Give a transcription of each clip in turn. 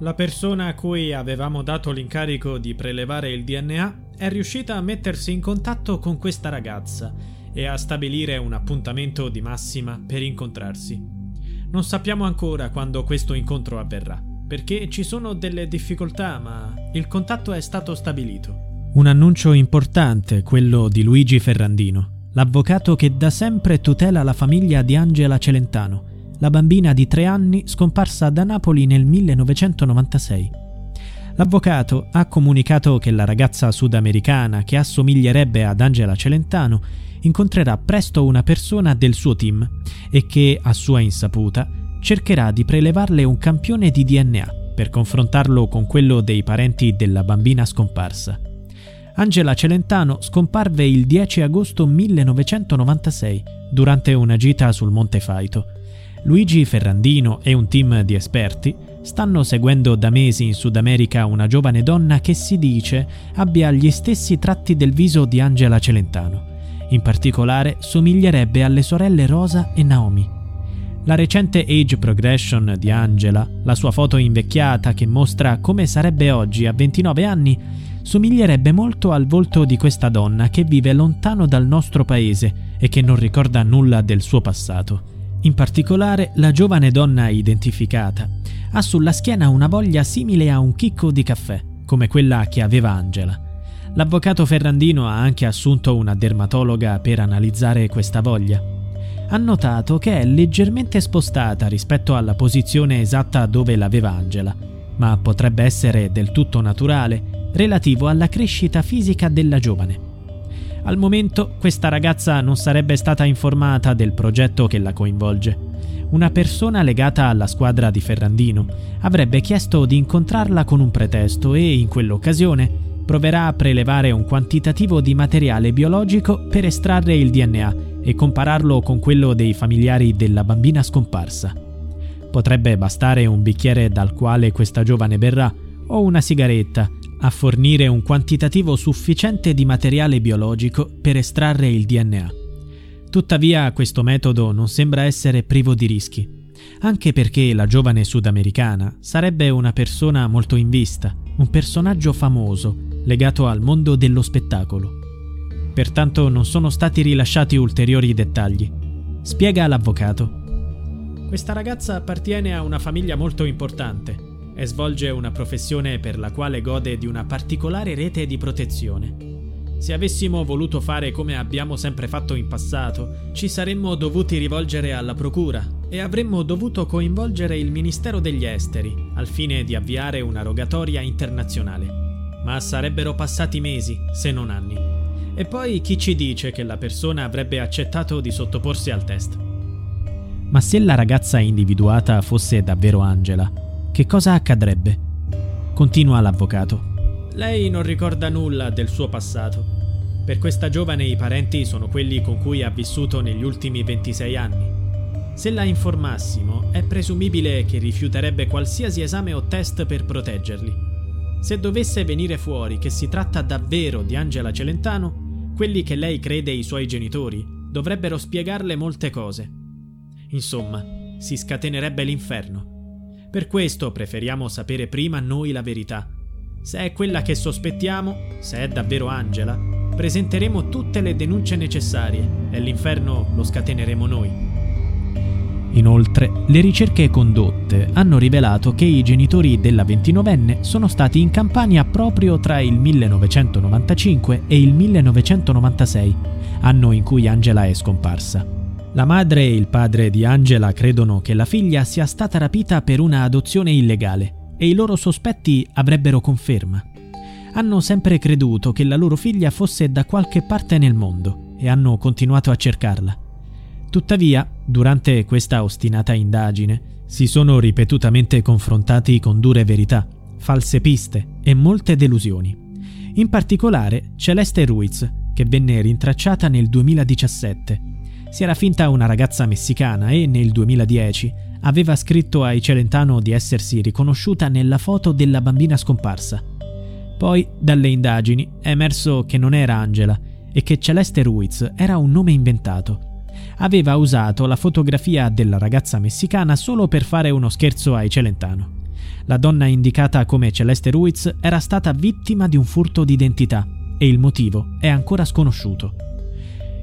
La persona a cui avevamo dato l'incarico di prelevare il DNA è riuscita a mettersi in contatto con questa ragazza e a stabilire un appuntamento di massima per incontrarsi. Non sappiamo ancora quando questo incontro avverrà, perché ci sono delle difficoltà, ma il contatto è stato stabilito. Un annuncio importante, quello di Luigi Ferrandino, l'avvocato che da sempre tutela la famiglia di Angela Celentano la bambina di tre anni scomparsa da Napoli nel 1996. L'avvocato ha comunicato che la ragazza sudamericana che assomiglierebbe ad Angela Celentano incontrerà presto una persona del suo team e che, a sua insaputa, cercherà di prelevarle un campione di DNA per confrontarlo con quello dei parenti della bambina scomparsa. Angela Celentano scomparve il 10 agosto 1996 durante una gita sul Monte Faito Luigi Ferrandino e un team di esperti stanno seguendo da mesi in Sud America una giovane donna che si dice abbia gli stessi tratti del viso di Angela Celentano. In particolare somiglierebbe alle sorelle Rosa e Naomi. La recente age progression di Angela, la sua foto invecchiata che mostra come sarebbe oggi a 29 anni, somiglierebbe molto al volto di questa donna che vive lontano dal nostro paese e che non ricorda nulla del suo passato. In particolare, la giovane donna identificata ha sulla schiena una voglia simile a un chicco di caffè, come quella che aveva Angela. L'avvocato Ferrandino ha anche assunto una dermatologa per analizzare questa voglia. Ha notato che è leggermente spostata rispetto alla posizione esatta dove l'aveva Angela, ma potrebbe essere del tutto naturale, relativo alla crescita fisica della giovane. Al momento questa ragazza non sarebbe stata informata del progetto che la coinvolge. Una persona legata alla squadra di Ferrandino avrebbe chiesto di incontrarla con un pretesto e in quell'occasione proverà a prelevare un quantitativo di materiale biologico per estrarre il DNA e compararlo con quello dei familiari della bambina scomparsa. Potrebbe bastare un bicchiere dal quale questa giovane berrà o una sigaretta a fornire un quantitativo sufficiente di materiale biologico per estrarre il DNA. Tuttavia questo metodo non sembra essere privo di rischi, anche perché la giovane sudamericana sarebbe una persona molto in vista, un personaggio famoso legato al mondo dello spettacolo. Pertanto non sono stati rilasciati ulteriori dettagli. Spiega l'avvocato. Questa ragazza appartiene a una famiglia molto importante e svolge una professione per la quale gode di una particolare rete di protezione. Se avessimo voluto fare come abbiamo sempre fatto in passato, ci saremmo dovuti rivolgere alla Procura e avremmo dovuto coinvolgere il Ministero degli Esteri al fine di avviare una rogatoria internazionale. Ma sarebbero passati mesi, se non anni. E poi chi ci dice che la persona avrebbe accettato di sottoporsi al test? Ma se la ragazza individuata fosse davvero Angela, che cosa accadrebbe? Continua l'avvocato. Lei non ricorda nulla del suo passato. Per questa giovane i parenti sono quelli con cui ha vissuto negli ultimi 26 anni. Se la informassimo, è presumibile che rifiuterebbe qualsiasi esame o test per proteggerli. Se dovesse venire fuori che si tratta davvero di Angela Celentano, quelli che lei crede i suoi genitori dovrebbero spiegarle molte cose. Insomma, si scatenerebbe l'inferno. Per questo preferiamo sapere prima noi la verità. Se è quella che sospettiamo, se è davvero Angela, presenteremo tutte le denunce necessarie e l'inferno lo scateneremo noi. Inoltre, le ricerche condotte hanno rivelato che i genitori della 29enne sono stati in Campania proprio tra il 1995 e il 1996, anno in cui Angela è scomparsa. La madre e il padre di Angela credono che la figlia sia stata rapita per una adozione illegale e i loro sospetti avrebbero conferma. Hanno sempre creduto che la loro figlia fosse da qualche parte nel mondo e hanno continuato a cercarla. Tuttavia, durante questa ostinata indagine, si sono ripetutamente confrontati con dure verità, false piste e molte delusioni. In particolare Celeste Ruiz, che venne rintracciata nel 2017 si era finta una ragazza messicana e nel 2010 aveva scritto ai Celentano di essersi riconosciuta nella foto della bambina scomparsa. Poi, dalle indagini, è emerso che non era Angela e che Celeste Ruiz era un nome inventato. Aveva usato la fotografia della ragazza messicana solo per fare uno scherzo ai Celentano. La donna indicata come Celeste Ruiz era stata vittima di un furto d'identità e il motivo è ancora sconosciuto.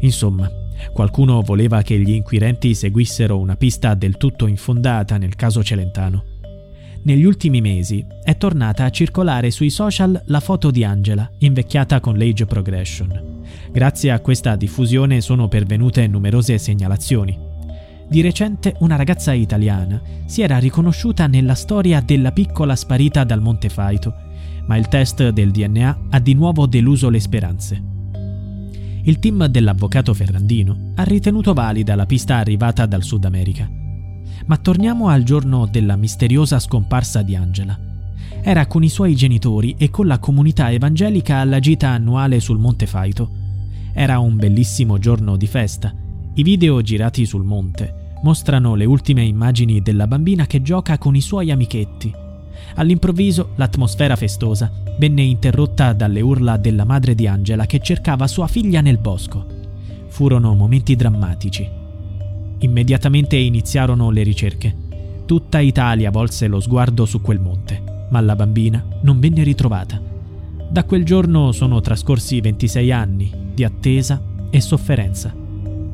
Insomma, Qualcuno voleva che gli inquirenti seguissero una pista del tutto infondata nel caso Celentano. Negli ultimi mesi è tornata a circolare sui social la foto di Angela, invecchiata con l'age progression. Grazie a questa diffusione sono pervenute numerose segnalazioni. Di recente una ragazza italiana si era riconosciuta nella storia della piccola sparita dal Monte Faito, ma il test del DNA ha di nuovo deluso le speranze il team dell'avvocato Ferrandino ha ritenuto valida la pista arrivata dal Sud America. Ma torniamo al giorno della misteriosa scomparsa di Angela. Era con i suoi genitori e con la comunità evangelica alla gita annuale sul Monte Faito. Era un bellissimo giorno di festa. I video girati sul monte mostrano le ultime immagini della bambina che gioca con i suoi amichetti. All'improvviso l'atmosfera festosa venne interrotta dalle urla della madre di Angela che cercava sua figlia nel bosco. Furono momenti drammatici. Immediatamente iniziarono le ricerche. Tutta Italia volse lo sguardo su quel monte, ma la bambina non venne ritrovata. Da quel giorno sono trascorsi 26 anni di attesa e sofferenza.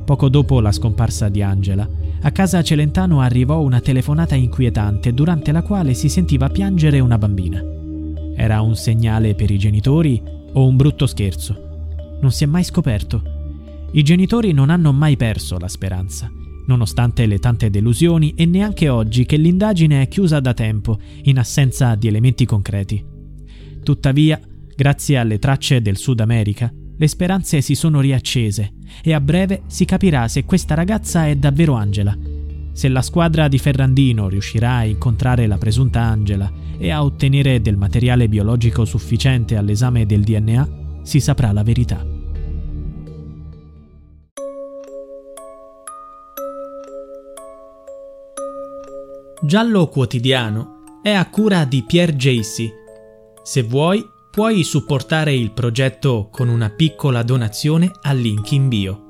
Poco dopo la scomparsa di Angela, a casa Celentano arrivò una telefonata inquietante durante la quale si sentiva piangere una bambina. Era un segnale per i genitori o un brutto scherzo? Non si è mai scoperto. I genitori non hanno mai perso la speranza, nonostante le tante delusioni e neanche oggi che l'indagine è chiusa da tempo, in assenza di elementi concreti. Tuttavia, grazie alle tracce del Sud America, le speranze si sono riaccese e a breve si capirà se questa ragazza è davvero Angela. Se la squadra di Ferrandino riuscirà a incontrare la presunta Angela e a ottenere del materiale biologico sufficiente all'esame del DNA, si saprà la verità. Giallo Quotidiano è a cura di Pierre Jacy. Se vuoi, puoi supportare il progetto con una piccola donazione al link in bio.